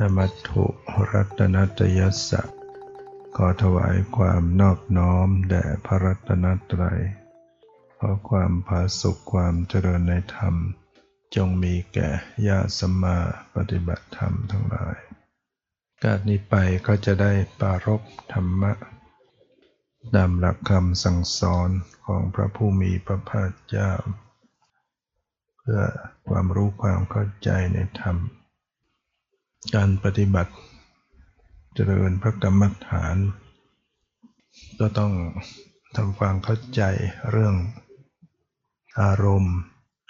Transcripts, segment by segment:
นมัตถุรัตนัตยสสะขอถวายความนอบน้อมแด่พระรัตนตรัย ขอความผาสุขความเจริญในธรรม จงมีแก่ญาติสมมาปฏิบัติธรรมทั้งหลาย การนี้ไปก็จะได้ปารบธรรมะตามหลักคำสั่งสอนของพระผู้มีพระภาคเจ้า เพื่อความรู้ความเข้าใจในธรรม การปฏิบัติเจริญพระกรรมฐาน ก็ต้องทำความเข้าใจเรื่องอารมณ์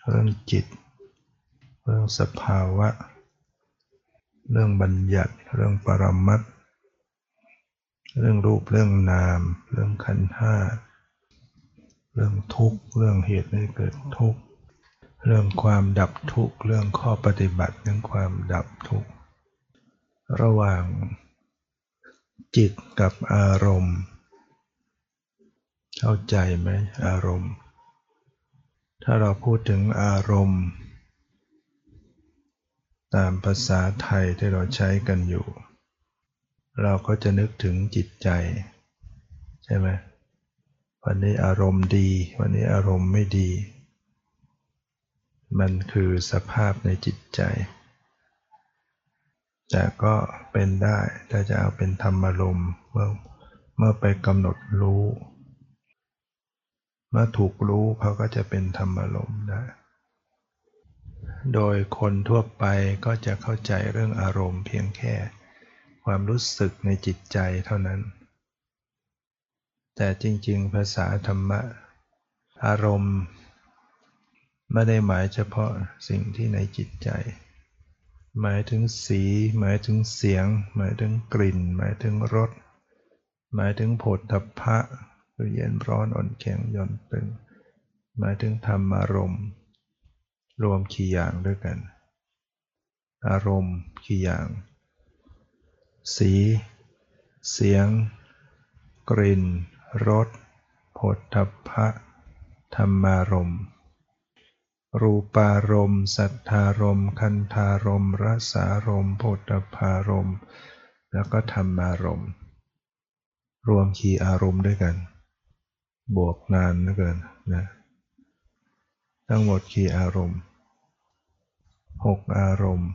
เรื่องจิต เรื่องสภาวะ เรื่องบัญญัติเรื่องปรมัตเรื่องรูปเรื่องนาม เรื่องขันธ์ห้าเรื่องทุกข์เรื่องเหตุให้เกิดทุกข์เรื่องความดับทุกข์เรื่องข้อปฏิบัติเรื่องความดับทุกข์ ระหว่างจิตกับอารมณ์ เข้าใจไหมอารมณ์ ถ้าเราพูดถึงอารมณ์ ตามภาษาไทยที่เราใช้กันอยู่ เราก็จะนึกถึงจิตใจ ใช่ไหมวันนี้อารมณ์ดี วันนี้อารมณ์ไม่ดี มันคือสภาพในจิตใจ แต่ก็เป็นได้ถ้าจะเอาเป็นธรรมารมณ์เมื่อเมื่อไปกำหนดรู้ เมื่อถูกรู้เขาก็จะเป็นธรรมารมณ์ได้ โดยคนทั่วไปก็จะเข้าใจเรื่องอารมณ์เพียงแค่ความรู้สึกในจิตใจเท่านั้น แต่จริงๆ ภาษาธรรมะ อารมณ์ ไม่ได้หมายเฉพาะสิ่งที่ในจิตใจ หมายถึงสี หมายถึงเสียง หมายถึงกลิ่น หมายถึงรส หมายถึงผลทัพะคือเย็นร้อนอ่อนแข็งย่อนตึง หมายถึงธรรมอารมณ์ รวมขี่อย่างด้วยกัน อารมณ์ขี่อย่าง สี เสียง กลิ่น รสผลทัพะธรรมารมณ์ รูปารมณ์สัทธารมณ์คันธารมรสารมโพธพารมณ์ แล้วก็ธรรมารมณ์รวมขีอารมณ์ด้วยกัน บวกนานเหลือเกินนะทั้งหมดขีอารมณ์หกอารมณ์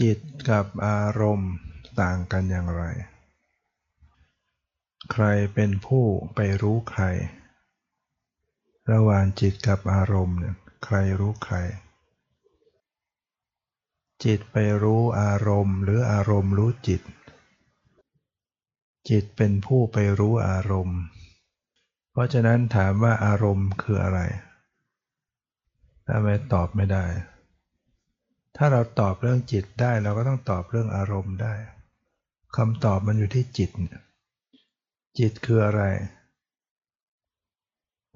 จิตกับอารมณ์ต่างกันอย่างไร ใครเป็นผู้ไปรู้ใคร ระหว่างจิตกับอารมณ์เนี่ยใครรู้ใคร จิตไปรู้อารมณ์หรืออารมณ์รู้จิต จิตเป็นผู้ไปรู้อารมณ์ เพราะฉะนั้นถามว่าอารมณ์คืออะไรทำไม่ตอบไม่ได้ ถ้าเราตอบเรื่องจิตได้เราก็ต้องตอบเรื่องอารมณ์ได้คำตอบมันอยู่ที่จิต จิตคืออะไร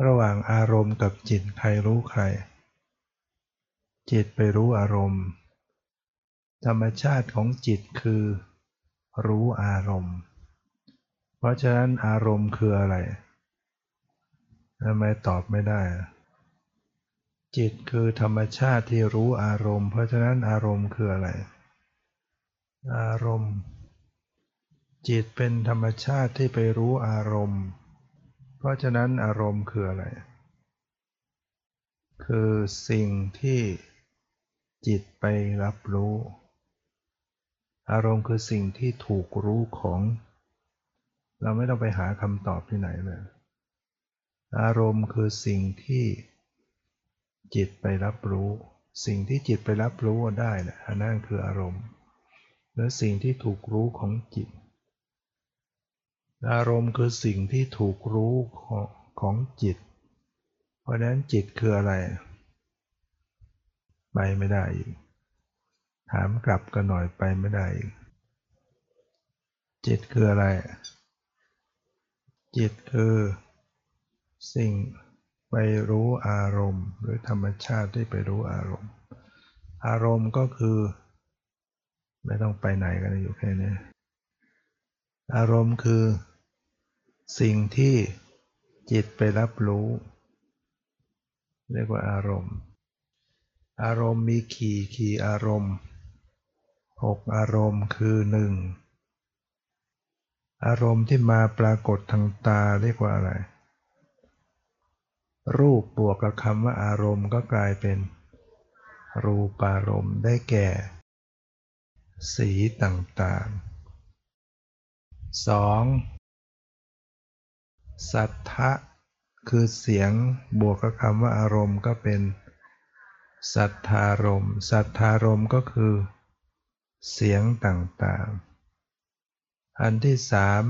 ระหว่างอารมณ์กับจิตใครรู้ใคร จิตไปรู้อารมณ์ ธรรมชาติของจิตคือ รู้อารมณ์ เพราะฉะนั้นอารมณ์คืออะไรทำไมตอบไม่ได้ จิตคือธรรมชาติที่รู้อารมณ์ เพราะฉะนั้นอารมณ์คืออะไร อารมณ์ จิตเป็นธรรมชาติที่ไปรู้อารมณ์ ราะฉะนั้นอารมณ์คืออะไร คือสิ่งที่จิตไปรับรู้ อารมณ์คือสิ่งที่ถูกรู้ของ เราไม่ต้องไปหาคำตอบที่ไหนเลย อารมณ์คือสิ่งที่จิตไปรับรู้ สิ่งที่จิตไปรับรู้ได้นะนั่นคืออารมณ์ และสิ่งที่ถูกรู้ของจิต อารมณ์คือสิ่งที่ถูกรู้ของของจิต เพราะนั้นจิตคืออะไร ไปไม่ได้อีก ถามกลับกันหน่อยไปไม่ได้อีก จิตคืออะไร จิตคือสิ่งไปรู้อารมณ์หรือธรรมชาติที่ไปรู้อารมณ์ อารมณ์ก็คือ ไม่ต้องไปไหนกันอยู่แค่นี้ อารมณ์คือ สิ่งที่จิตไปรับรู้ เรียกว่าอารมณ์ อารมณ์มีขี่ขี่อารมณ์หกอารมณ์คือหนึ่งอารมณ์ที่มาปรากฏทางตาเรียกว่าอะไร รูปบวกกับคำว่าอารมณ์ก็กลายเป็น รูปารมณ์ได้แก่ สีต่างๆ 2. สัทธะคือเสียงบวกกับคำว่าอารมณ์ก็เป็นสัทธารมสัทธารมก็คือ เสียงต่างๆ อันที่สาม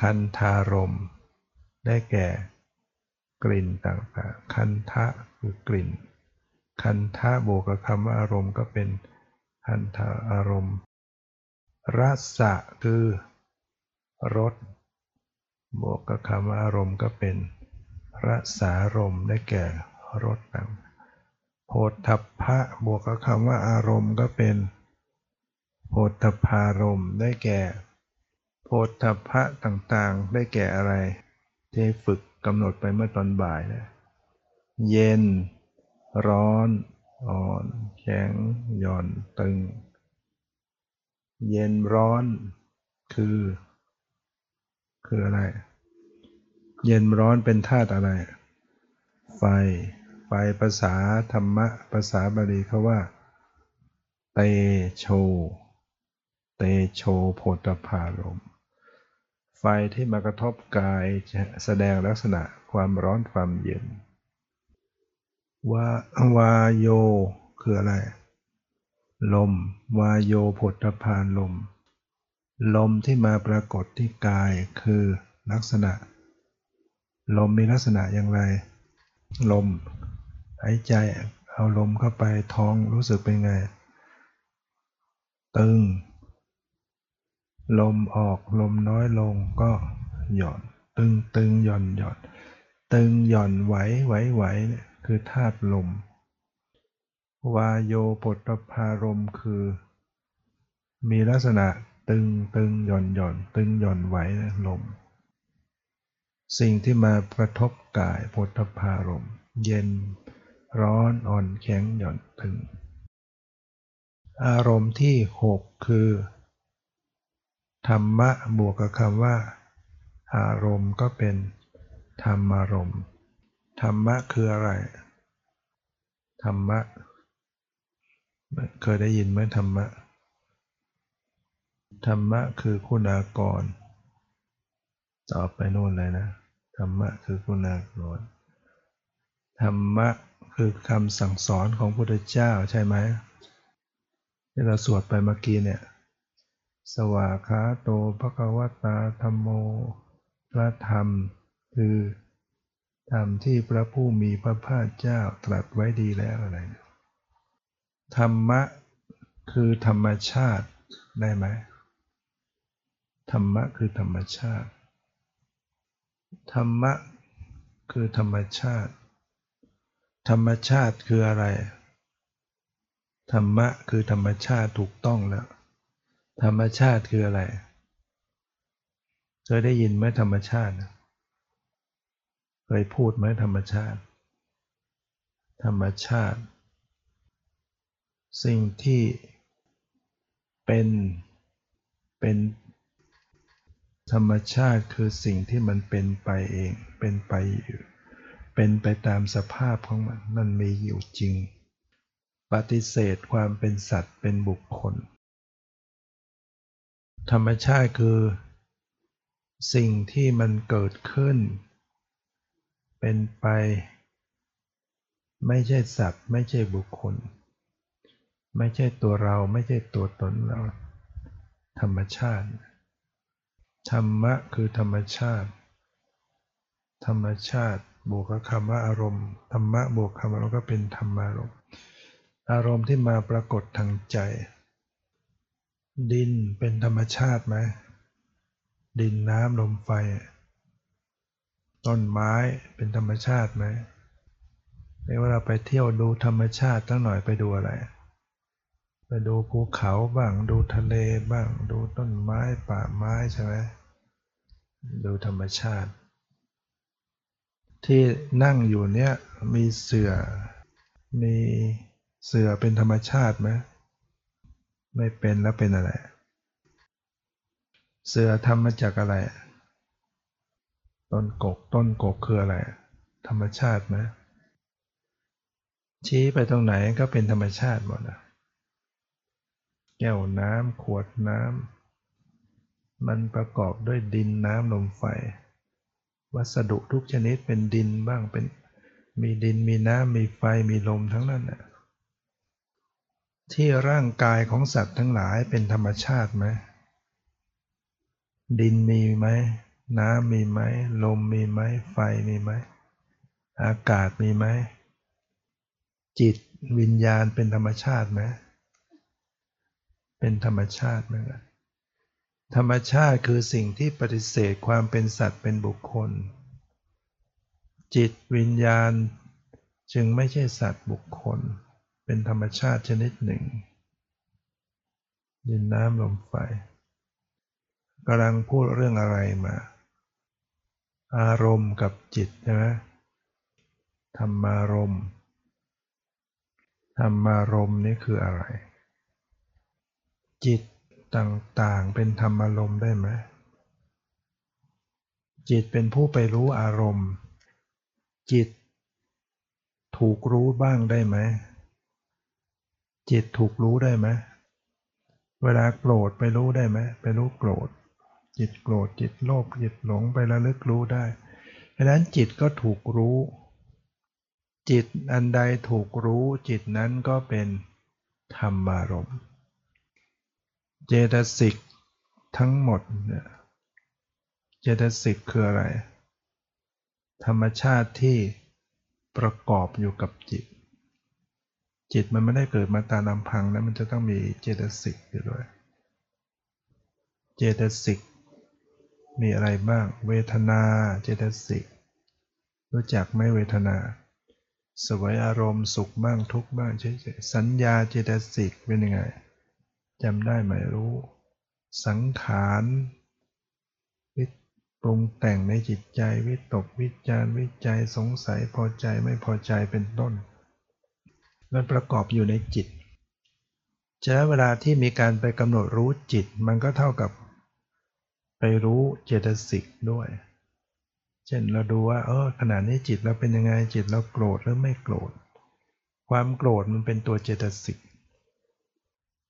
คันธารมได้แก่ กลิ่นต่างๆ คันทะคือกลิ่น คันทะบวกกับคำว่าอารมณ์ก็เป็นคันธาอารมณ์ รสะคือรสบวกกับคำว่าอารมณ์ก็เป็นรสารมได้แก่รสต่างโพธัพพะบวกกับคำว่าอารมณ์ก็เป็นโพธพารมได้แก่ โพธพะต่างๆ ได้แก่อะไรที่ฝึกกำหนดไปเมื่อตอนบ่ายนะเย็น ร้อน อ่อน แข็ง หย่อน ตึง เย็นร้อน คือ คืออะไร เย็นร้อนเป็นธาตุอะไร ไฟ ไฟภาษาธรรมะภาษาบาลีเขาว่า เตโช เตโชโพธพารม ไฟที่มากระทบกายจะแสดงลักษณะความร้อนความเย็นวาวาโย คืออะไร ลมวาโยโพธพานลม ลมที่มาปรากฏที่กายคือลักษณะ ลมมีลักษณะอย่างไร ลม หายใจเอาลมเข้าไปท้องรู้สึกเป็นไง ตึง ลมออกลมน้อยลงก็หย่อน ตึงตึงหย่อนหย่อน ตึงหย่อนไหวไหวไหวคือธาตุลม วาโยปตพารมคือ มีลักษณะตึงตึงหย่อนหย่อนตึงหย่อนไหวลม สิ่งที่มากระทบกายปตพารมเย็นร้อนอ่อนแข็งหย่อนตึง อารมณ์ที่หกคือ ธรรมะบวกกับคำว่า อารมณ์ก็เป็นธรรมารมณ์ ธรรมะคืออะไร ธรรมะ เคยได้ยินไหมธรรมะ ธรรมะคือคุณากร ตอบไปโน่นเลยนะ ธรรมะคือคุณากร ธรรมะคือคำสั่งสอนของพระพุทธเจ้าใช่ไหมที่เราสวดไปเมื่อกี้เนี่ย สวาขาโตภควตาธรรมโม พระธรรม คือธรรมที่พระผู้มีพระภาคเจ้าตรัสไว้ดีแล้วอะไร ธรรมะคือธรรมชาติได้ไหมธรรมะคือธรรมชาติ ธรรมะคือธรรมชาติ ธรรมชาติคืออะไร ธรรมะคือธรรมชาติถูกต้องแล้ว ธรรมชาติคืออะไร เคยได้ยินไหมธรรมชาติ เคยพูดไหมธรรมชาติ ธรรมชาติ สิ่งที่เป็นเป็นธรรมชาติคือสิ่งที่มันเป็นไปเอง เป็นไปอยู่เป็นไปตามสภาพของมัน มันมีอยู่จริง ปฏิเสธความเป็นสัตว์เป็นบุคคล ธรรมชาติคือ สิ่งที่มันเกิดขึ้น เป็นไป ไม่ใช่สัตว์ ไม่ใช่บุคคล ไม่ใช่ตัวเราไม่ใช่ตัวตนเรา ธรรมชาติ ธรรมะคือธรรมชาติ ธรรมชาติบวกกับคำว่าอารมณ์ธรรมะบวกคำว่าเราก็เป็นธรรมารมณ์อารมณ์ที่มาปรากฏทางใจ ดินเป็นธรรมชาติไหมดินน้ำลมไฟ ต้นไม้เป็นธรรมชาติไหมเว่าเราไปเที่ยวดูธรรมชาติตั้งหน่อยไปดูอะไร ไปดูภูเขาบ้างดูทะเลบ้าง ดูต้นไม้ป่าไม้ใช่ไหมดูธรรมชาติ ที่นั่งอยู่เนี้ยมีเสือมีเสือเป็นธรรมชาติไหมไม่เป็นแล้วเป็นอะไร เสือทำมาจากอะไร ต้นกกต้นกกคืออะไร ธรรมชาติไหมชี้ไปตรงไหนก็เป็นธรรมชาติหมดนะ แก้วน้ำขวดน้ำมันประกอบด้วยดินน้ำลมไฟ วัสดุทุกชนิดเป็นดินบ้างเป็นมีดินมีน้ำมีไฟมีลมทั้งนั้นนะที่ร่างกายของสัตว์ทั้งหลายเป็นธรรมชาติไหมดินมีไหมน้ำมีไหมลมมีไหมไฟมีไหมอากาศมีไหมจิตวิญญาณเป็นธรรมชาติไหม เป็นธรรมชาติเหมือนกันธรรมชาติคือสิ่งที่ปฏิเสธความเป็นสัตว์เป็นบุคคล จิตวิญญาณ จึงไม่ใช่สัตว์บุคคล เป็นธรรมชาติชนิดหนึ่งดินน้ำลมไฟกำลังพูดเรื่องอะไรมา อารมณ์กับจิตใช่ไหมธรรมารมณ์ธรรมารมณ์นี่คืออะไร จิตต่างๆ เป็นธรรมอารมณ์ได้ไหมจิตเป็นผู้ไปรู้อารมณ์ จิต ถูกรู้บ้างได้ไหมจิตถูกรู้ได้ไหมเวลาโกรธไปรู้ได้ไหมไปรู้โกรธ จิตโกรธจิตโลภจิตหลงไประลึกรู้ได้ดังนั้นจิตก็ถูกรู้ จิตอันใดถูกรู้จิตนั้นก็เป็นธรรมารมณ์ เจตสิกทั้งหมดเนี่ยเจตสิกคืออะไร ธรรมชาติที่ประกอบอยู่กับจิต จิตมันไม่ได้เกิดมาตามลำพังนะมันจะต้องมีเจตสิกอยู่ด้วย เจตสิกมีอะไรบ้าง เวทนา เจตสิก รู้จักไหมเวทนาสวยอารมณ์สุขบ้างทุกบ้างเฉยๆสัญญาเจตสิกเป็นยังไง จำได้ไหมรู้ สังขารวิปรุงแต่งในจิตใจวิตกวิจารวิจัยสงสัยพอใจไม่พอใจเป็นต้น มันประกอบอยู่ในจิตฉะนั้นเวลาที่มีการไปกำหนดรู้จิตมันก็เท่ากับ ไปรู้เจตสิกด้วย เช่นเราดูว่าเออขณะนี้จิตเราเป็นยังไงจิตเราโกรธหรือไม่โกรธ ความโกรธมันเป็นตัวเจตสิก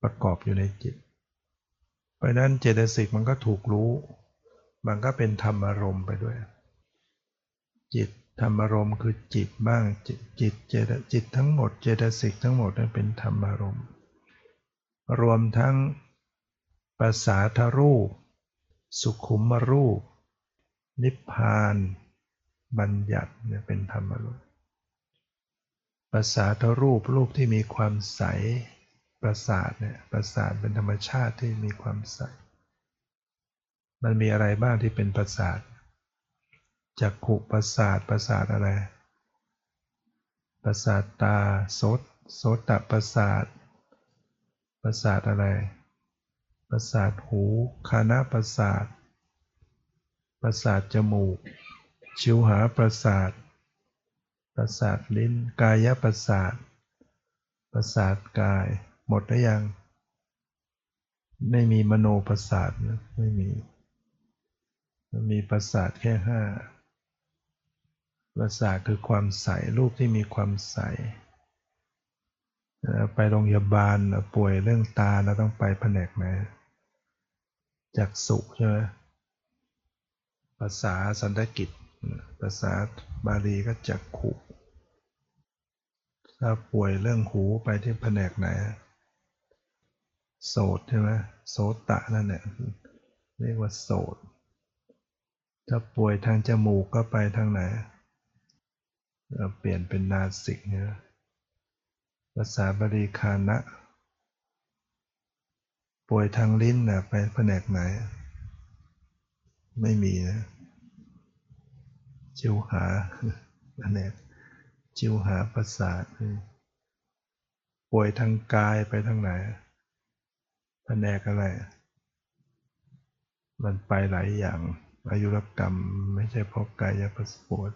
ประกอบอยู่ในจิต เพราะนั้นเจตสิกมันก็ถูกรู้ มันก็เป็นธรรมอารมณ์ไปด้วย จิตธรรมอารมณ์คือจิตบ้างจิตจิตเจตจิตทั้งหมดเจตสิกทั้งหมดนั้นเป็นธรรมอารมณ์ รวมทั้งภาษาทรูป สุขุมรูป นิพพาน บัญญัติเนี่ยเป็นธรรมอารมณ์ภาษาทรูปรูปที่มีความใส ประสาทเนี่ยประสาทเป็นธรรมชาติที่มีความใส มันมีอะไรบ้างที่เป็นประสาทจักขุประสาทประสาทอะไร ประสาทตาโสตโสตประสาท ประสาทอะไร ประสาทหูคานาประสาท ประสาทจมูก ชิวหาประสาท ประสาทลิ้นกายประสาท ประสาทกาย หมดหรือยัง ไม่มีมโนประสาทนะไม่มีมันมีประสาทแค่ห้าประสาทคือความใส รูปที่มีความใส ไปโรงพยาบาลป่วยเรื่องตาเราต้องไปแผนกไหนจากสุใช่ไหมภาษาสันสกิตภาษาบาลีก็จักขุถ้าป่วยเรื่องหูไปที่แผนกไหน โสดใช่ไหมโสตะนั่นเนี่ยเรียกว่าโสดถ้าป่วยทางจมูกก็ไปทางไหนเราเปลี่ยนเป็นนาสิกเนี่ยภาษาบาลีคานะ ป่วยทางลิ้นนะไปแผนกไหน ไม่มีนะ จิวหาอันนี้จิวหาประสาทป่วยทางกายไปทางไหน แผนกอะไร มันไปหลายอย่าง อายุรกรรมไม่ใช่เพราะกายประสวด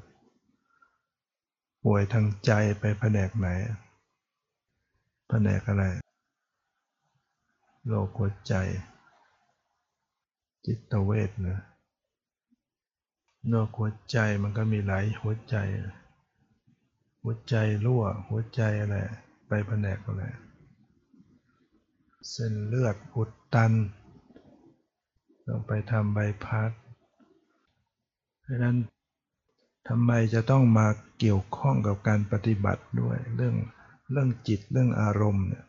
ป่วยทางใจไปแผนกไหน แผนกอะไร โรคหัวใจ จิตเวชนะโรคหัวใจมันก็มีหลายหัวใจ หัวใจรั่ว หัวใจอะไร ไปแผนกอะไร เส้นเลือดอุดตัน ต้องไปทำใบพัดเพราะนั้นทำไมจะต้องมาเกี่ยวข้องกับการปฏิบัติด้วยเรื่องเรื่องจิตเรื่องอารมณ์เนี่ย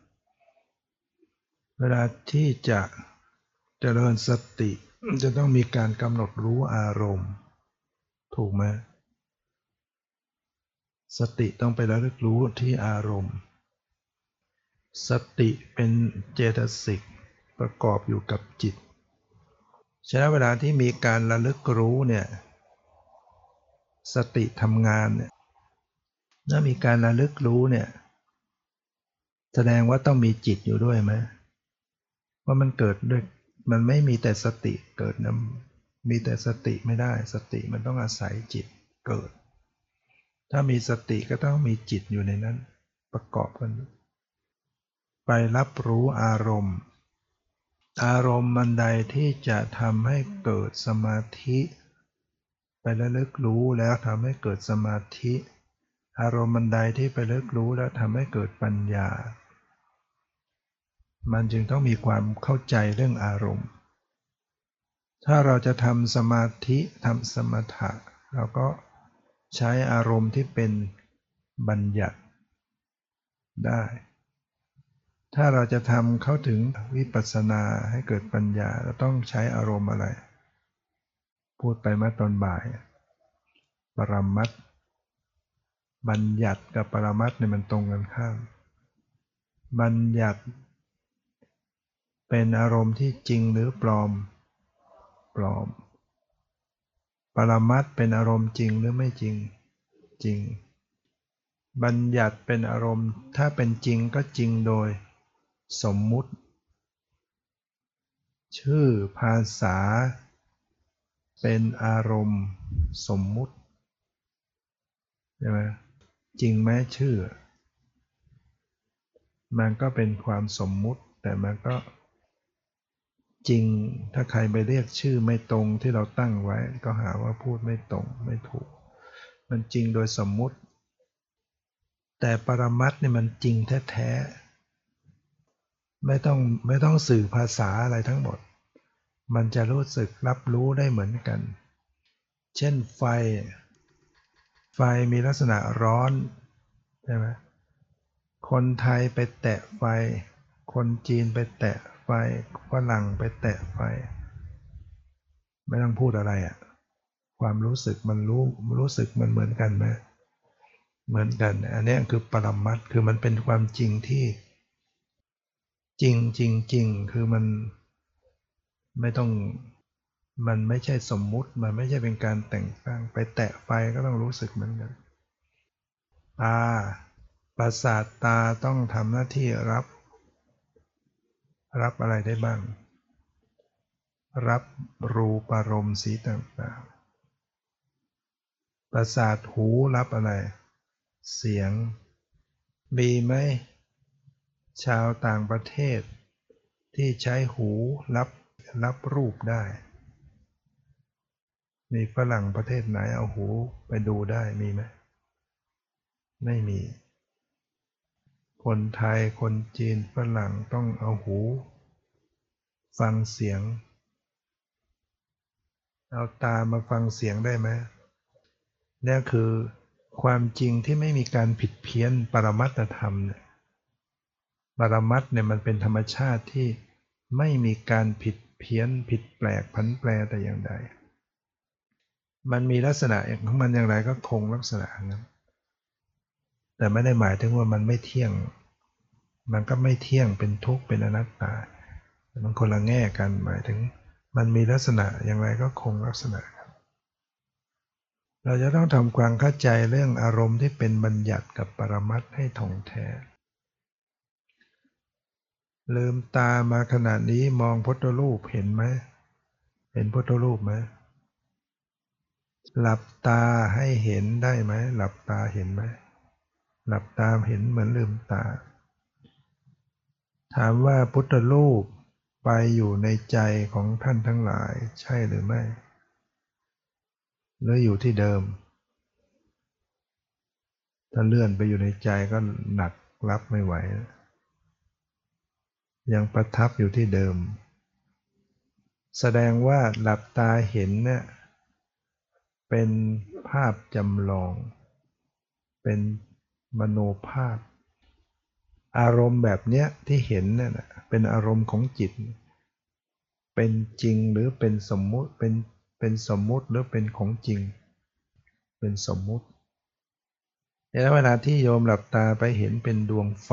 เวลาที่จะเจริญสติจะต้องมีการกำหนดรู้อารมณ์ ถูกไหมสติต้องไประลึกรู้ที่อารมณ์ สติเป็นเจตสิกประกอบอยู่กับจิต ฉะนั้นเวลาที่มีการระลึกรู้เนี่ย สติทำงานเนี่ยถ้ามีการระลึกรู้เนี่ย แสดงว่าต้องมีจิตอยู่ด้วยไหมว่ามันเกิดด้วย มันไม่มีแต่สติเกิดนะมีแต่สติไม่ได้ สติมันต้องอาศัยจิตเกิด ถ้ามีสติก็ต้องมีจิตอยู่ในนั้นประกอบกัน ไปรับรู้อารมณ์ อารมณ์มันใดที่จะทำให้เกิดสมาธิ ไประลึกรู้แล้วทำให้เกิดสมาธิ อารมณ์มันใดที่ไประลึกรู้แล้วทำให้เกิดปัญญา มันจึงต้องมีความเข้าใจเรื่องอารมณ์ ถ้าเราจะทำสมาธิทำสมถะเราก็ใช้อารมณ์ที่เป็นบัญญัติได้ ถ้าเราจะทำเข้าถึงวิปัสสนาให้เกิดปัญญาเราต้องใช้อารมณ์อะไร พูดไปเมื่อตอนบ่าย ปรมัตบัญญัติกับปรมัตเนี่ยมันตรงกันข้าม บัญญัติ เป็นอารมณ์ที่จริงหรือปลอม ปลอม ปรมัตเป็นอารมณ์จริงหรือไม่จริง จริง บัญญัติเป็นอารมณ์ ถ้าเป็นจริงก็จริงโดย สมมุติ ชื่อภาษา เป็นอารมณ์สมมุติใช่ไหมจริงไหมชื่อ มันก็เป็นความสมมุติ แต่มันก็จริงถ้าใครไปเรียกชื่อไม่ตรงที่เราตั้งไว้ ก็หาว่าพูดไม่ตรงไม่ถูก มันจริงโดยสมมุติ แต่ปรมัตเนี่ยมันจริงแท้ๆ ไม่ต้องไม่ต้องสื่อภาษาอะไรทั้งหมด มันจะรู้สึกรับรู้ได้เหมือนกัน เช่นไฟ ไฟมีลักษณะร้อนใช่ไหมคนไทยไปแตะไฟ คนจีนไปแตะไฟ ฝรั่งไปแตะไฟ ไม่ต้องพูดอะไรอะ่ะ ความรู้สึกมันรู้รู้สึกมันเหมือนกันไหมเหมือนกัน อันนี้คือปรมัตคือมันเป็นความจริงที่ จริงจริงจริงคือมันไม่ต้องมันไม่ใช่สมมุติ มันไม่ใช่เป็นการแต่งตั้ง ไปแตะไฟก็ต้องรู้สึกเหมือนกันตาประสาทตาต้องทำหน้าที่รับ รับอะไรได้บ้าง รับรูปารมณ์สีต่างๆ ประสาทหูรับอะไร เสียง มีไหม ชาวต่างประเทศ ที่ใช้หูรับรับรูปได้ มีฝรั่งประเทศไหนเอาหูไปดูได้มีไหม ไม่มี คนไทยคนจีนฝรั่งต้องเอาหู ฟังเสียง เอาตามาฟังเสียงได้ไหมนี่คือความจริงที่ไม่มีการผิดเพี้ยนปรมัตธรรมเนี่ย ปรมัตเนี่ยมันเป็นธรรมชาติที่ไม่มีการผิดเพี้ยนผิดแปลกผันแปรแต่อย่างใด มันมีลักษณะของมันอย่างไรก็คงลักษณะนั้น แต่ไม่ได้หมายถึงว่ามันไม่เที่ยง มันก็ไม่เที่ยงเป็นทุกข์เป็นอนัตตามันคนละแง่กันหมายถึง มันมีลักษณะอย่างไรก็คงลักษณะเราจะต้องทำความเข้าใจเรื่องอารมณ์ที่เป็นบัญญัติกับปรมัตให้ถ่องแท้ ลืมตามาขนาดนี้มองพุทธรูปเห็นไหมเห็นพุทธรูปไหมหลับตาให้เห็นได้ไหมหลับตาเห็นไหมหลับตาเห็นเหมือนลืมตา ถามว่าพุทธรูปไปอยู่ในใจของท่านทั้งหลาย ใช่หรือไม่หรืออยู่ที่เดิม ถ้าเลื่อนไปอยู่ในใจก็หนักรับไม่ไหว ยังประทับอยู่ที่เดิม แสดงว่าหลับตาเห็นเนี่ยเป็นภาพจำลอง เป็นมโนภาพ อารมณ์แบบเนี้ยที่เห็นเนี่ยเป็นอารมณ์ของจิต เป็นจริงหรือเป็นสมมุติเป็นเป็นสมมุติหรือเป็นของจริง เป็นสมมุติในเวลาที่โยมหลับตาไปเห็นเป็นดวงไฟ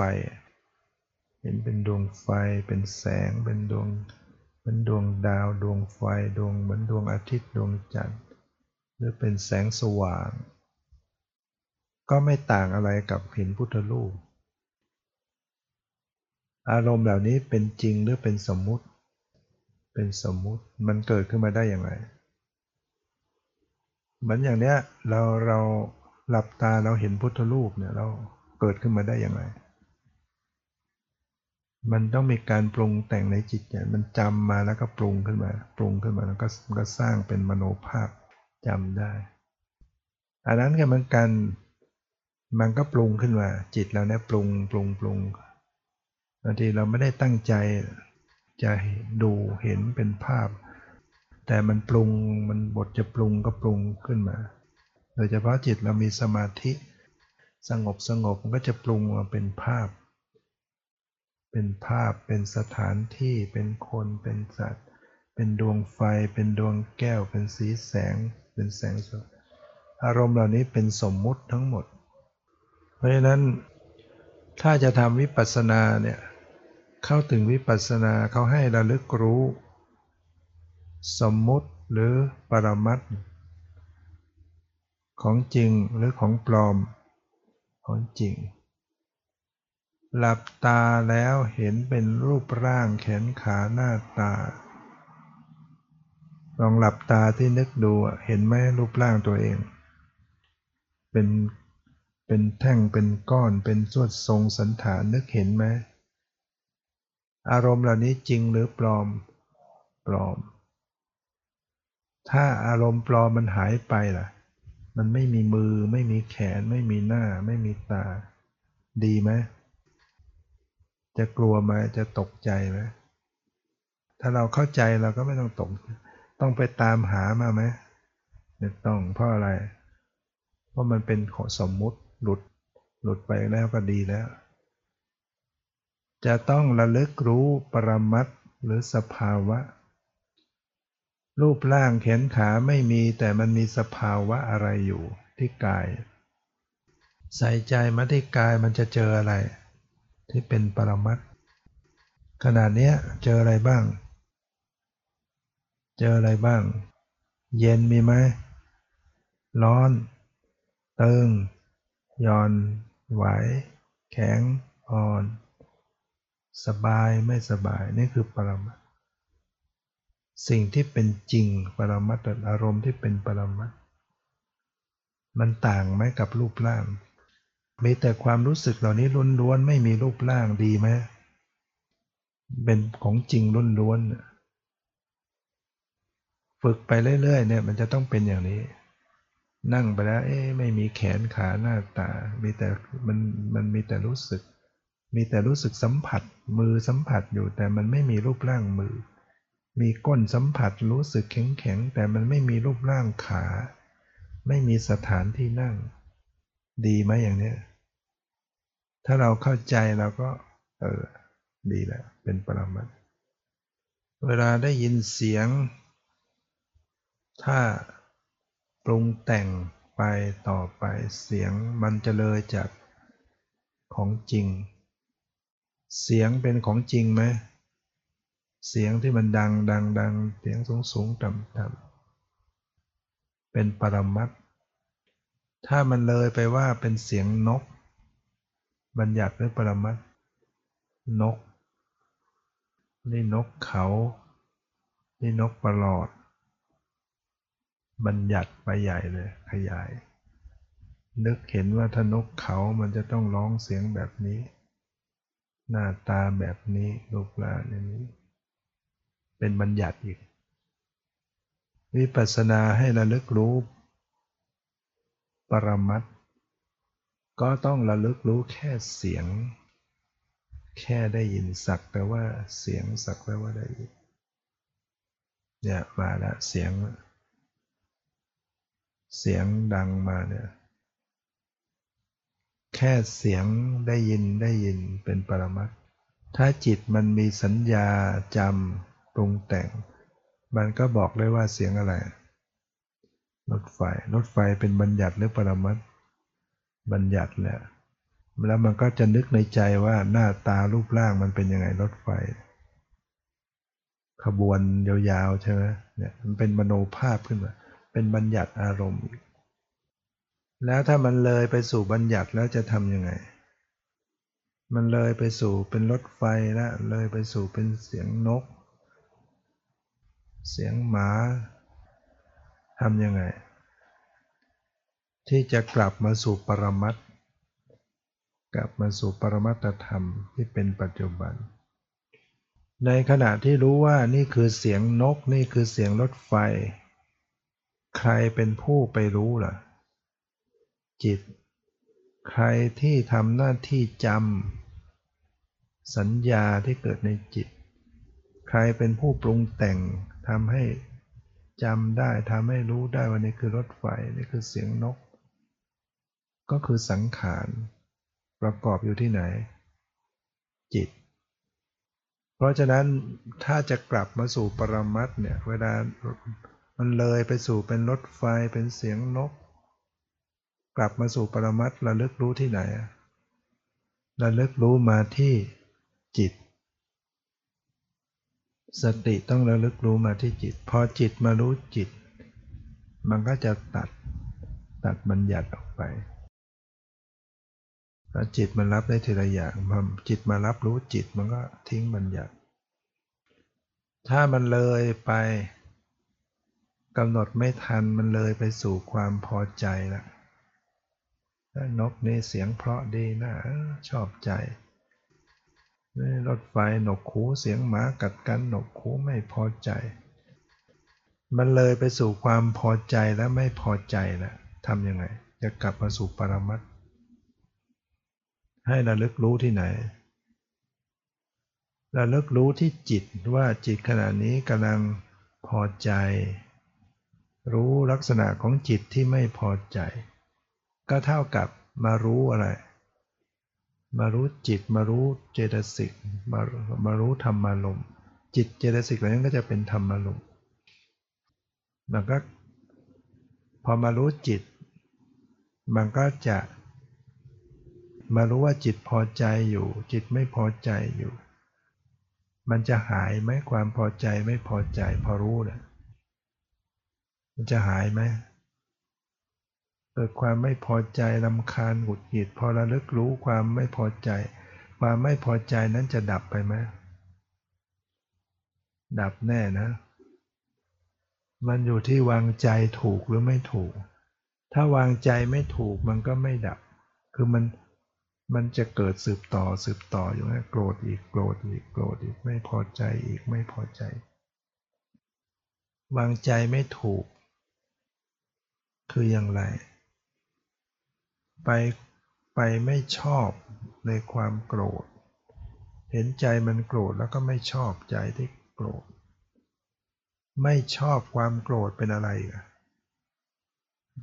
เห็นเป็นดวงไฟ เป็นแสง เป็นดวงเป็นดวงดาว ดวงไฟ ดวงเหมือนดวงอาทิตย์ ดวงจันทร์ หรือเป็นแสงสว่าง ก็ไม่ต่างอะไรกับเห็นพุทธรูป อารมณ์เหล่านี้เป็นจริงหรือเป็นสมมุติ เป็นสมมุติ มันเกิดขึ้นมาได้อย่างไร เหมือนอย่างเนี้ยเราเราหลับตาเราเห็นพุทธรูปเนี่ยเราเกิดขึ้นมาได้อย่างไร มันต้องมีการปรุงแต่งในจิตใจมันจำมาแล้วก็ปรุงขึ้นมา ปรุงขึ้นมาแล้วก็ก็สร้างเป็นมโนภาพจำได้อันนั้นก็เหมือนกันมันก็ปรุงขึ้นมา จิตเราเนี่ยปรุงปรุงปรุงบางทีเราไม่ได้ตั้งใจจะดูเห็นเป็นภาพ แต่มันปรุงมันบทจะปรุงก็ปรุงขึ้นมา โดยเฉพาะจิตเรามีสมาธิ สงบสงบมันก็จะปรุงมาเป็นภาพ เป็นภาพ เป็นสถานที่ เป็นคน เป็นสัตว์ เป็นดวงไฟ เป็นดวงแก้ว เป็นสีแสง เป็นแสงสดอารมณ์เหล่านี้เป็นสมมุติทั้งหมด เพราะฉะนั้นถ้าจะทำวิปัสสนาเนี่ยเข้าถึงวิปัสสนาเขาให้ระลึกรู้ สมมุติหรือปรมัตของจริงหรือของปลอมของจริง หลับตาแล้วเห็นเป็นรูปร่างแขนขาหน้าตา ลองหลับตาที่นึกดูเห็นไหมรูปร่างตัวเอง เป็นเป็นแท่งเป็นก้อนเป็นสวดทรงสันฐานนึกเห็นไหมอารมณ์เหล่านี้จริงหรือปลอมปลอม ถ้าอารมณ์ปลอมมันหายไปล่ะ มันไม่มีมือไม่มีแขนไม่มีหน้า ไม่มีตา ดีไหม จะกลัวไหมจะตกใจไหมถ้าเราเข้าใจเราก็ไม่ต้องตก ต้องไปตามหามาไหมไม่ต้องเพราะอะไร เพราะมันเป็นขอสมมุติหลุดหลุดไปแล้วก็ดีแล้ว จะต้องระลึกรู้ปรมัตหรือสภาวะ รูปร่างแขนขาไม่มีแต่มันมีสภาวะอะไรอยู่ที่กาย ใส่ใจมาที่กายมันจะเจออะไร ที่เป็นปรมัตขนาดนี้เจออะไรบ้าง เจออะไรบ้าง เย็นมีไหมร้อนตึงย่อนไหว แข็งอ่อน สบายไม่สบายนี่คือปรมัตสิ่งที่เป็นจริงปรมัตอารมณ์ที่เป็นปรมัตมันต่างไหมกับรูปร่าง มีแต่ความรู้สึกเหล่านี้ล้วนๆไม่มีรูปร่างดีไหมเป็นของจริงล้วนๆฝึกไปเรื่อยๆเนี่ยมันจะต้องเป็นอย่างนี้ นั่งไปแล้ว เอ๊ไม่มีแขนขาหน้าตา มีแต่มันมันมีแต่รู้สึก มีแต่รู้สึกสัมผัส มือสัมผัสอยู่แต่มันไม่มีรูปร่างมือ มีก้นสัมผัสรู้สึกแข็งๆแต่มันไม่มีรูปร่างขา ไม่มีสถานที่นั่ง ดีไหมอย่างนี้ถ้าเราเข้าใจเราก็ เออ ดีแล้ว เป็นปรมัตเวลาได้ยินเสียง ถ้าปรุงแต่งไปต่อไปเสียงมันจะเลยจากของจริง เสียงเป็นของจริงไหม เสียงที่มันดังดังดังเสียงสูงสูงต่ำต่ำเป็นปรมัตถ ถ้ามันเลยไปว่าเป็นเสียงนก บัญญัติหรือปรมัตนก นี่นกเขา นี่นกประหลอด บัญญัติไปใหญ่เลย ขยาย นึกเห็นว่าถ้านกเขามันจะต้องร้องเสียงแบบนี้ หน้าตาแบบนี้รูปร่างอย่างนี้ เป็นบัญญัติอีกวิปัสสนาให้ระลึกรู้ ปรมัตถ์ก็ต้องระลึกรู้แค่เสียง แค่ได้ยินสักแต่ว่าเสียงสักแต่ว่าได้ยินเนี่ยมาแล้วเสียง เสียงดังมาเนี่ยแค่เสียงได้ยินได้ยินเป็นปรมัตถ้าจิตมันมีสัญญาจำปรุงแต่ง มันก็บอกเลยว่าเสียงอะไร รถไฟ รถไฟเป็นบัญญัติหรือปรมัตบัญญัติแหละแล้วมันก็จะนึกในใจว่าหน้าตารูปร่างมันเป็นยังไงรถไฟ ขบวนยาวๆใช่ไหมเนี่ยมันเป็นมโนภาพขึ้นมา เป็นบัญญัติอารมณ์ แล้วถ้ามันเลยไปสู่บัญญัติแล้วจะทำยังไง มันเลยไปสู่เป็นรถไฟแล้วเลยไปสู่เป็นเสียงนก เสียงหมา ทำยังไง ที่จะกลับมาสู่ปรมัตกลับมาสู่ปรมัตธรรมที่เป็นปัจจุบัน ในขณะที่รู้ว่านี่คือเสียงนกนี่คือเสียงรถไฟ ใครเป็นผู้ไปรู้ล่ะ จิต ใครที่ทำหน้าที่จำสัญญาที่เกิดในจิต ใครเป็นผู้ปรุงแต่งทำให้ จำได้ทำให้รู้ได้ว่านี่คือรถไฟนี่คือเสียงนก ก็คือสังขารประกอบอยู่ที่ไหน จิต เพราะฉะนั้นถ้าจะกลับมาสู่ปรมัตเนี่ยเวลามันเลยไปสู่เป็นรถไฟเป็นเสียงนก กลับมาสู่ปรมัตระลึกรู้ที่ไหนระลึกรู้มาที่จิต สติต้องระลึกรู้มาที่จิต พอจิตมารู้จิต มันก็จะตัดตัดบัญญัติออกไปถ้าจิตมันรับได้ทีละอย่างพอจิตมารับรู้จิตมันก็ทิ้งบัญญัติ ถ้ามันเลยไปกำหนดไม่ทันมันเลยไปสู่ความพอใจแล้วนกนี่เสียงเพราะดีนะชอบใจ รถไฟหนกคูเสียงหมากัดกันหนกคูไม่พอใจ มันเลยไปสู่ความพอใจและไม่พอใจแล้วทำยังไง จะกลับมาสู่ปรมัตให้ระลึกรู้ที่ไหนระลึกรู้ที่จิตว่าจิตขณะนี้กำลังพอใจ รู้ลักษณะของจิตที่ไม่พอใจ ก็เท่ากับมารู้อะไร มารู้จิตมารู้เจตสิกมามารู้ธรรมารมจิตเจตสิกอะไรนั้นก็จะเป็นธรรมารมมันก็พอมารู้จิต มันก็จะมารู้ว่าจิตพอใจอยู่ จิตไม่พอใจอยู่ มันจะหายไหมความพอใจไม่พอใจ พอรู้เนี่ยมันจะหายไหม เกิดความไม่พอใจลำคาญหงุดหงิดพอระลึกรู้ความไม่พอใจ ความไม่พอใจนั้นจะดับไปไหมดับแน่นะ มันอยู่ที่วางใจถูกหรือไม่ถูก ถ้าวางใจไม่ถูกมันก็ไม่ดับ คือมันมันจะเกิดสืบต่อสืบต่ออยู่นะโกรธอีกโกรธอีกโกรธอีกไม่พอใจอีกไม่พอใจ วางใจไม่ถูก คืออย่างไร ไปไปไม่ชอบในความโกรธ เห็นใจมันโกรธแล้วก็ไม่ชอบใจที่โกรธ ไม่ชอบความโกรธเป็นอะไร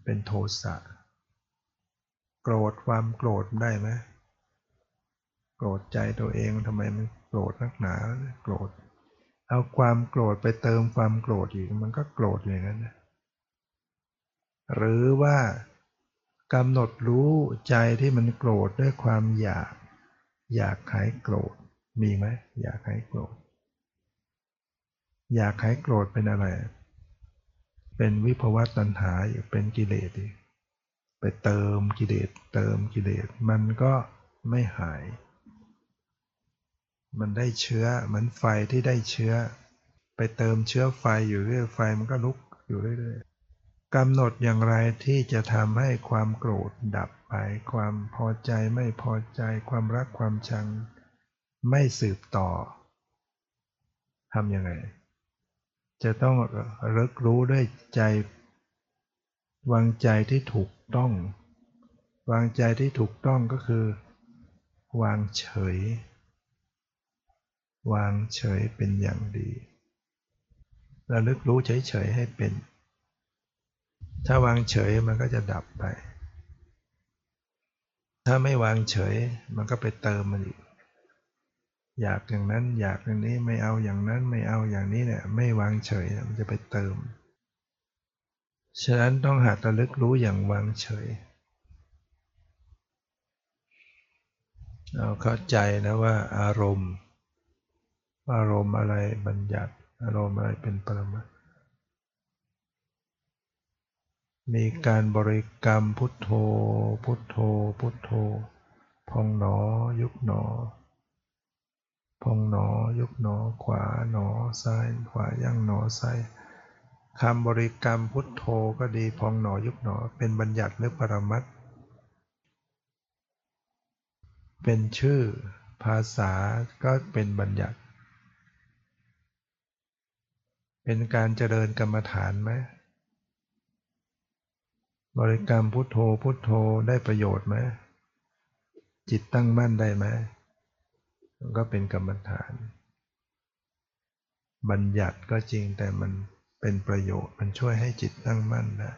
เป็นโทสะโกรธความโกรธได้ไหมโกรธใจตัวเองทำไมมันโกรธนักหนาโกรธเอาความโกรธไปเติมความโกรธอีกมันก็โกรธอย่างนั้นหรือว่า กำหนดรู้ใจที่มันโกรธด้วยความอยาก อยากหายโกรธมีไหมอยากหายโกรธ อยากหายโกรธเป็นอะไร เป็นวิภวตัณหาอยู่เป็นกิเลสไปเติมกิเลสเติมกิเลสมันก็ไม่หาย มันได้เชื้อเหมือนไฟที่ได้เชื้อ ไปเติมเชื้อไฟอยู่เรื่อยไฟมันก็ลุกอยู่เรื่อย กำหนดอย่างไรที่จะทำให้ความโกรธดับไป ความพอใจไม่พอใจ ความรักความชัง ไม่สืบต่อทำยังไง จะต้องระลึกรู้ด้วยใจ วางใจที่ถูกต้อง วางใจที่ถูกต้องก็คือ วางเฉย วางเฉยเป็นอย่างดีระลึกรู้เฉยๆให้เป็น ถ้าวางเฉยมันก็จะดับไป ถ้าไม่วางเฉยมันก็ไปเติมมันอีก อยากอย่างนั้นอยากอย่างนี้ไม่เอาอย่างนั้นไม่เอาอย่างนี้เนี่ยไม่วางเฉยมันจะไปเติม ฉะนั้นต้องหัดระลึกรู้อย่างวางเฉย เราเข้าใจนะว่าอารมณ์ อารมณ์อะไรบัญญัติ อารมณ์อะไรเป็นปรมัต มีการบริกรรมพุทโธ พุทโธ พุทโธ พองหนอ ยุบหนอ พองหนอ ยุบหนอ ขวาหนอ ซ้าย ขวาย่างหนอ ซ้ายคำบริกรรมพุทโธก็ดี พองหนอ ยุบหนอ เป็นบัญญัติหรือปรมัตเป็นชื่อ ภาษาก็เป็นบัญญัติ เป็นการเจริญกรรมฐานไหม บริกรรมพุทโธพุทโธได้ประโยชน์ไหมจิตตั้งมั่นได้ไหมก็เป็นกรรมฐาน บัญญัติก็จริงแต่มันเป็นประโยชน์มันช่วยให้จิตตั้งมั่นนะ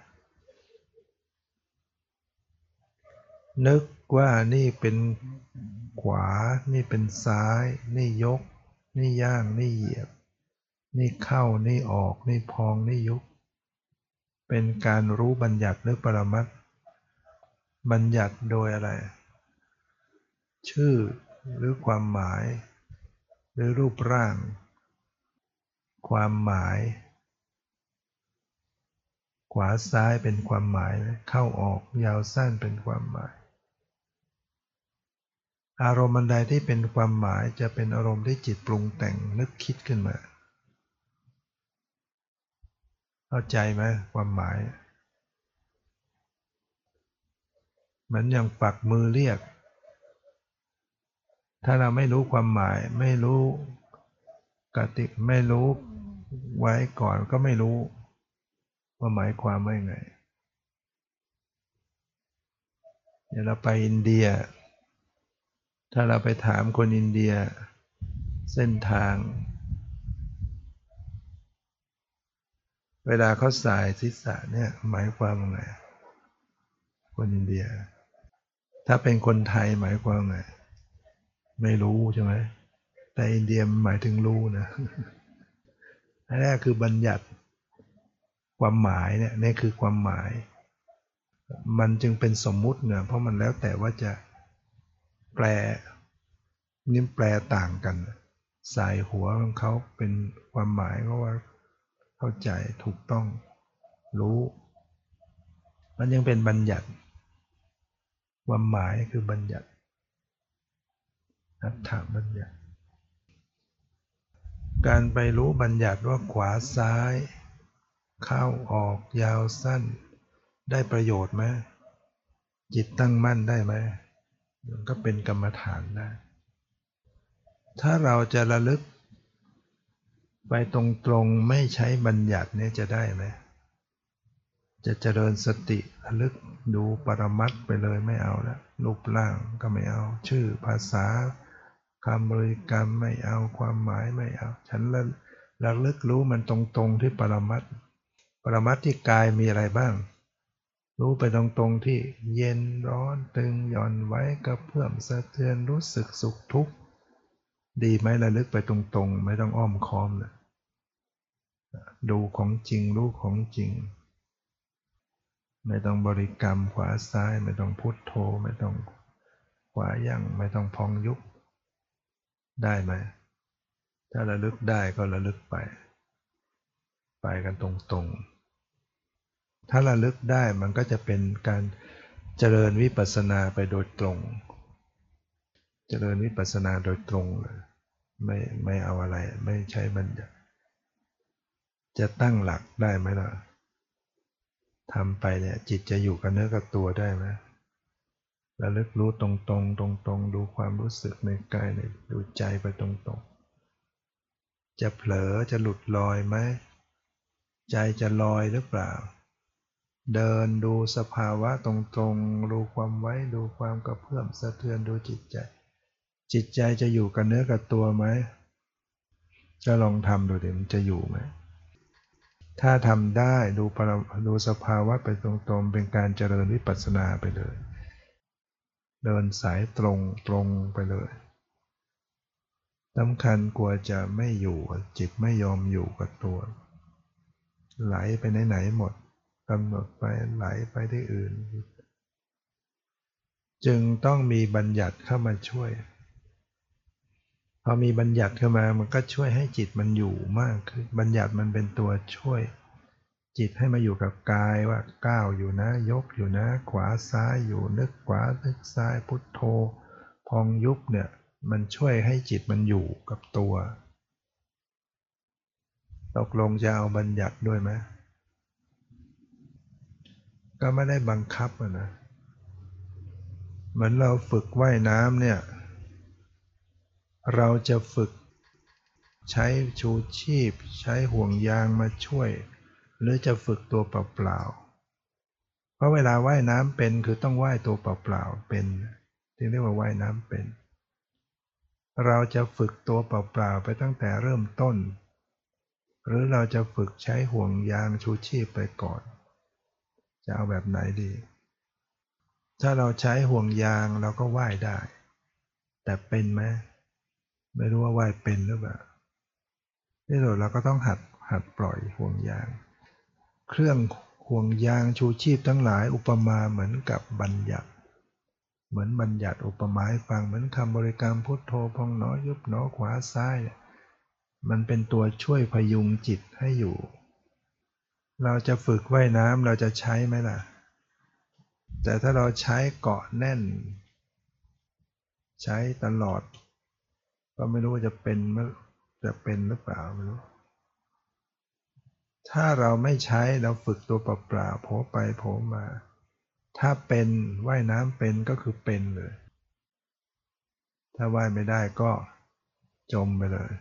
นึกว่านี่เป็นขวา นี่เป็นซ้าย นี่ยก นี่ย่าง นี่เหยียบ นี่เข้า นี่ออก นี่พอง นี่ยุบ เป็นการรู้บัญญัติหรือปรมัตบัญญัติโดยอะไร ชื่อหรือความหมาย หรือรูปร่าง ความหมาย ขวาซ้ายเป็นความหมาย เข้าออกยาวสั้นเป็นความหมาย อารมณ์ใดที่เป็นความหมายจะเป็นอารมณ์ที่จิตปรุงแต่งนึกคิดขึ้นมา เข้าใจไหมความหมายเหมือนอย่างปักมือเรียก ถ้าเราไม่รู้ความหมาย ไม่รู้กติไม่รู้ไว้ก่อนก็ไม่รู้ว่าหมายความว่าไงเดี๋ยวเราไปอินเดีย ถ้าเราไปถามคนอินเดีย เส้นทาง เวลาเขาสายศีรษะเนี่ยหมายความว่าไง คนอินเดีย ถ้าเป็นคนไทยหมายความไง ไม่รู้ใช่ไหมแต่อินเดียหมายถึงรู้นะอันนี้คือบัญญัติความหมายเนี่ยนี่คือความหมาย มันจึงเป็นสมมุติเนี่ยเพราะมันแล้วแต่ว่าจะแปลนี่แปลต่างกัน สายหัวของเขาเป็นความหมายก็ว่า เข้าใจถูกต้องรู้ มันยังเป็นบัญญัติ ความหมายคือบัญญัติอัตถบัญญัติ การไปรู้บัญญัติว่าขวาซ้าย เข้าออกยาวสั้น ได้ประโยชน์ไหมจิตตั้งมั่นได้ไหมมันก็เป็นกรรมฐานได้ ถ้าเราจะระลึก ไปตรงๆไม่ใช้บัญญัติเนี่ยจะได้ไหมจะเจริญสติระลึกดูปรมัตไปเลยไม่เอาแล้วรูปร่างก็ไม่เอา ชื่อภาษาคำบริกรรมไม่เอาความหมายไม่เอา ฉันระระลึกรู้มันตรงๆที่ปรมัตปรมัตที่กายมีอะไรบ้าง รู้ไปตรงๆที่เย็นร้อนตึงหย่อนไว้กระเพื่อมสะเทือนรู้สึกสุขทุกข์ดีไหมระลึกไปตรงๆ ไม่ต้องอ้อมค้อมเลย ดูของจริงรู้ของจริง ไม่ต้องบริกรรมขวาซ้าย ไม่ต้องพุทโธไม่ต้องขวาย่างไม่ต้องพองยุบได้ไหม ถ้าระลึกได้ก็ระลึกไป ไปกันตรงๆ ถ้าระลึกได้มันก็จะเป็นการเจริญวิปัสสนาไปโดยตรง เจริญวิปัสสนาโดยตรงเลยไม่ไม่เอาอะไรไม่ใช้บัญญัติ จะตั้งหลักได้ไหมล่ะทำไปเนี่ยจิตจะอยู่กับเนื้อกับตัวได้ไหมระลึกรู้ตรงๆ ตรงๆ ดูความรู้สึกในกายในดูใจไปตรงๆ จะเผลอจะหลุดลอยไหม ใจจะลอยหรือเปล่า เดินดูสภาวะตรงๆ ดูความไว้ดูความกระเพื่อมสะเทือนดูจิตใจ จิตใจจะอยู่กับเนื้อกับตัวไหม จะลองทำดูเดี๋ยวมันจะอยู่ไหม ถ้าทำได้ดูปรดูสภาวะไปตรงๆ เป็นการเจริญวิปัสสนาไปเลย เดินสายตรงตรงไปเลยสำคัญกลัวจะไม่อยู่จิตไม่ยอมอยู่กับตัว ไหลไปไหนๆหมดกำหนดไปไหลไปที่อื่น จึงต้องมีบัญญัติเข้ามาช่วย พอมีบัญญัติเข้ามามันก็ช่วยให้จิตมันอยู่มากขึ้นบัญญัติมันเป็นตัวช่วย จิตให้มาอยู่กับกายว่าก้าวอยู่นะ ยกอยู่นะ ขวาซ้ายอยู่นึกขวานึกซ้ายพุทโธ พองยุบเนี่ยมันช่วยให้จิตมันอยู่กับตัว ตกลงจะเอาบัญญัติด้วยไหมก็ไม่ได้บังคับนะเหมือนเราฝึกว่ายน้ำเนี่ย เราจะฝึก ใช้ชูชีพ ใช้ห่วงยางมาช่วย หรือจะฝึกตัวเปล่าๆเพราะเวลาว่ายน้ำเป็นคือต้องว่ายตัวเปล่าๆเป็นที่เรียกว่าว่ายน้ำเป็น เราจะฝึกตัวเปล่าๆไปตั้งแต่เริ่มต้น หรือเราจะฝึกใช้ห่วงยางชูชีพไปก่อน จะเอาแบบไหนดี ถ้าเราใช้ห่วงยางเราก็ว่ายได้ แต่เป็นไหม ไม่รู้ว่าว่ายเป็นหรือเปล่าที่สุดเราก็ต้องหัดหัดปล่อยห่วงยาง เครื่องห่วงยางชูชีพทั้งหลายอุปมาเหมือนกับบัญญัติ เหมือนบัญญัติอุปมาให้ฟังเหมือนคำบริกรรมพุทโธพองหนอยุบหนอขวาซ้าย มันเป็นตัวช่วยพยุงจิตให้อยู่ เราจะฝึกว่ายน้ำเราจะใช้ไหมล่ะ แต่ถ้าเราใช้เกาะแน่น ใช้ตลอด ก็ไม่รู้ว่าจะเป็นจะเป็นหรือเปล่าไม่รู้ ถ้าเราไม่ใช้เราฝึกตัวเปล่าๆโผไปโผมา ถ้าเป็นว่ายน้ำเป็นก็คือเป็นเลย ถ้าว่ายไม่ได้ก็จมไปเลย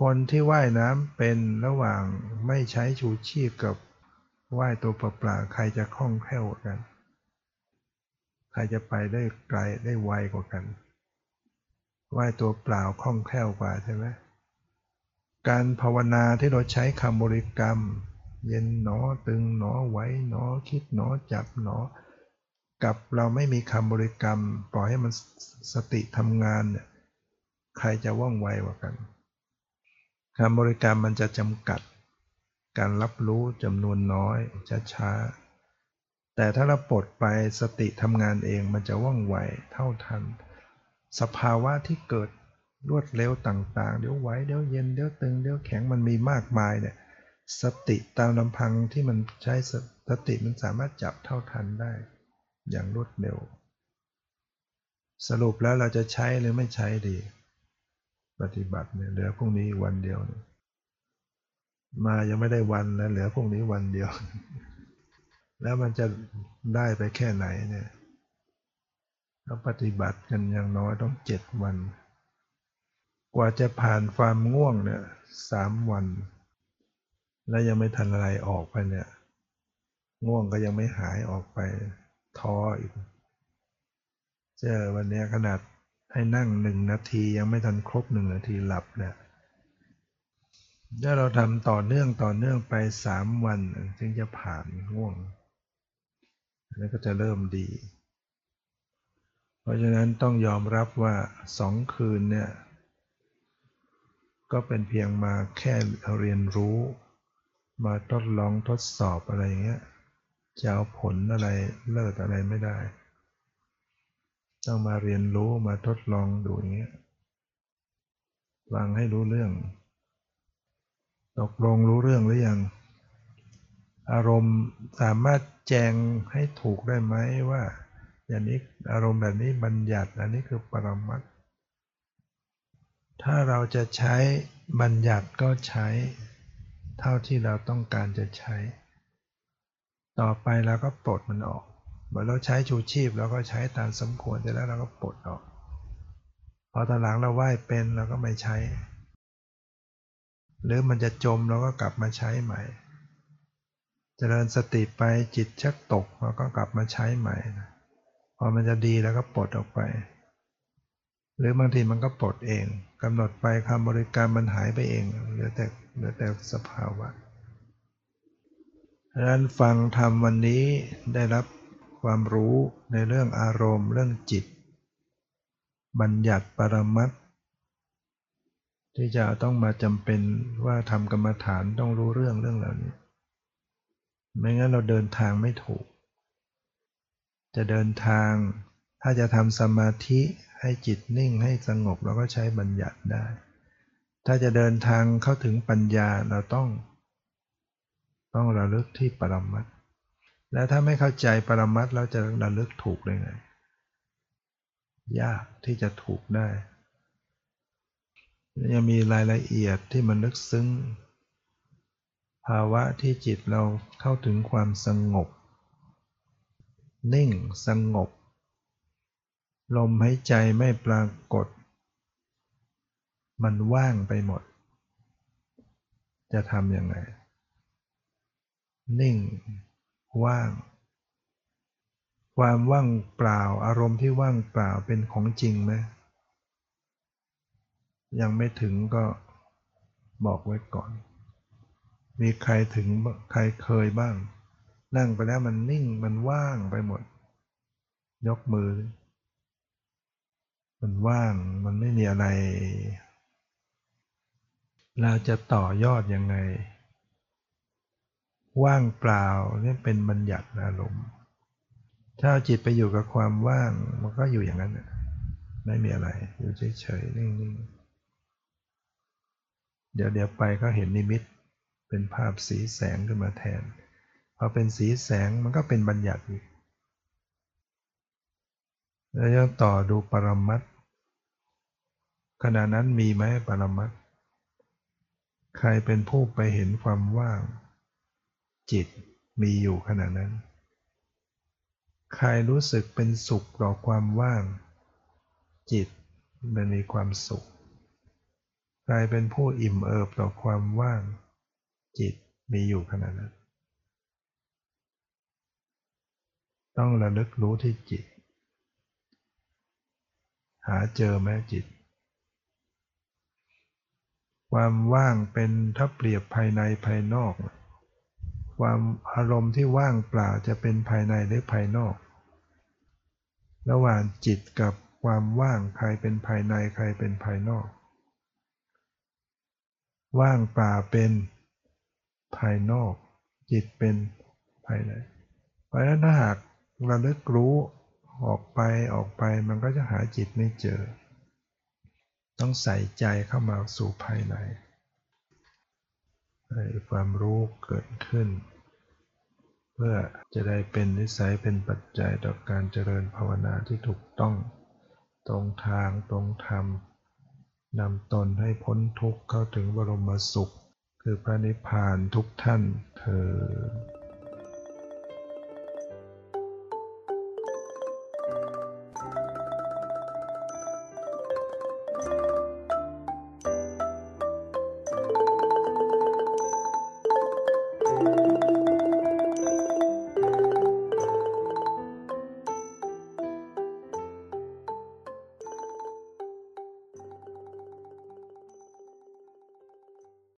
คนที่ว่ายน้ำเป็นระหว่างไม่ใช้ชูชีพกับว่ายตัวเปล่าๆใครจะคล่องแคล่วกัน ใครจะไปได้ไกลได้ไวกว่ากัน ว่ายตัวเปล่าคล่องแคล่วกว่าใช่ไหมการภาวนาที่เราใช้คำบริกรรม เย็นหนอตึงหนอไหวหนอคิดหนอจับหนอ กับเราไม่มีคำบริกรรม ปล่อยให้มันสติทำงานเนี่ยใครจะว่องไวกว่ากันคำบริกรรมมันจะจำกัด การรับรู้จำนวนน้อยช้าๆแต่ถ้าเราปลดไปสติทำงานเองมันจะว่องไวเท่าทัน สภาวะที่เกิดรวดเร็วต่างๆ เดี๋ยวไหวเดี๋ยวเย็นเดี๋ยวตึงเดี๋ยวแข็งมันมีมากมายเนี่ยสติตามลำพังที่มันใช้สติมันสามารถจับเท่าทันได้ อย่างรวดเร็ว สรุปแล้วเราจะใช้หรือไม่ใช้ดี ปฏิบัติเนี่ยเหลือพรุ่งนี้วันเดียวมายังไม่ได้วันแล้วเหลือพรุ่งนี้วันเดียว แล้วมันจะได้ไปแค่ไหนเนี่ย เราปฏิบัติกันอย่างน้อยต้องเจ็ดวัน กว่าจะผ่านความง่วงเนี่ยสามวัน แล้วยังไม่ทันอะไรออกไปเนี่ย ง่วงก็ยังไม่หายออกไปท้ออีก เจอวันนี้ขนาดให้นั่งหนึ่งนาทียังไม่ทันครบหนึ่งนาทีหลับเนี่ยถ้าเราทำต่อเนื่องต่อเนื่องไปสามวัน จึงจะผ่านง่วง แล้วก็จะเริ่มดี เพราะฉะนั้นต้องยอมรับว่าสองคืนเนี่ย ก็เป็นเพียงมาแค่เรียนรู้ มาทดลองทดสอบอะไรอย่างเงี้ยจะเอาผลอะไรเลิศอะไรไม่ได้ ต้องมาเรียนรู้มาทดลองดูอย่างเงี้ยฟังให้รู้เรื่อง ตกลงรู้เรื่องหรือยัง อารมณ์สามารถแจงให้ถูกได้ไหมว่า อย่างนี้อารมณ์แบบนี้บัญญัติอันนี้คือปรมัตถ้าเราจะใช้บัญญัติก็ใช้ เท่าที่เราต้องการจะใช้ ต่อไปเราก็ปลดมันออกเมื่อเราใช้ชูชีพเราก็ใช้ตามสมควรแต่แล้วเราก็ปลดออก พอตอนหลังเราไหว้เป็นเราก็ไม่ใช้ หรือมันจะจมเราก็กลับมาใช้ใหม่เจริญสติไปจิตชักตกเราก็กลับมาใช้ใหม่นะ พอมันจะดีแล้วก็ปลดออกไป หรือบางทีมันก็ปลดเองกำหนดไปคำบริการมันหายไปเองเหลือแต่เหลือแต่สภาวะดังนั้นฟังธรรมวันนี้ได้รับความรู้ในเรื่องอารมณ์ เรื่องจิต บัญญัติปรมัตที่จะต้องมาจำเป็นว่าทำกรรมฐานต้องรู้เรื่องเรื่องเหล่านี้ ไม่งั้นเราเดินทางไม่ถูก จะเดินทาง ถ้าจะทำสมาธิให้จิตนิ่งให้สงบเราก็ใช้บัญญัติได้ ถ้าจะเดินทางเข้าถึงปัญญาเราต้อง ต้องระลึกที่ปรมัตและถ้าไม่เข้าใจปรมัตเราจะระลึกถูกได้ไง ยากที่จะถูกได้ยังมีรายละเอียดที่มันลึกซึ้ง ภาวะที่จิตเราเข้าถึงความสงบ นิ่งสงบ ลมหายใจไม่ปรากฏ มันว่างไปหมด จะทำยังไง นิ่ง ว่าง ความว่างเปล่าอารมณ์ที่ว่างเปล่าเป็นของจริงไหมยังไม่ถึงก็บอกไว้ก่อน มีใครถึงใครเคยบ้าง นั่งไปแล้วมันนิ่งมันว่างไปหมด ยกมือ มันว่างมันไม่มีอะไร เราจะต่อยอดยังไง ว่างเปล่าเนี่ยเป็นบัญญัติอารมณ์ถ้าจิตไปอยู่กับความว่างมันก็อยู่อย่างนั้นไม่มีอะไร อยู่เฉยๆนิ่งๆเดี๋ยวเดี๋ยวไปก็เห็นนิมิตเป็นภาพสีแสงขึ้นมาแทน พอเป็นสีแสงมันก็เป็นบัญญัติอีกแล้วยังต่อดูปรมัตขณะนั้นมีไหมปรมัตใครเป็นผู้ไปเห็นความว่าง จิตมีอยู่ขณะนั้น ใครรู้สึกเป็นสุขต่อความว่าง จิตมันมีความสุขกลายเป็นผู้อิ่มเอิบต่อความว่าง จิตมีอยู่ขนาดนั้น ต้องระลึกรู้ที่จิต หาเจอแม้จิต ความว่างเป็นถ้าเปรียบภายในภายนอก ความอารมณ์ที่ว่างเปล่าจะเป็นภายในหรือภายนอก ระหว่างจิตกับความว่างใครเป็นภายในใครเป็นภายนอก ว่างเปล่าเป็นภายนอก จิตเป็นภายในเพราะฉะนั้นถ้าหาก ราเลิกรู้ออกไปออกไปมันก็จะหาจิตไม่เจอ ต้องใส่ใจเข้ามาสู่ภายในให้ความรู้เกิดขึ้น เพื่อจะได้เป็นนิสัยเป็นปัจจัยต่อการเจริญภาวนาที่ถูกต้องตรงทางตรงธรรมนำตนให้พ้นทุกข์เข้าถึงบรมสุข คือพระนิพพานทุกท่านเธอ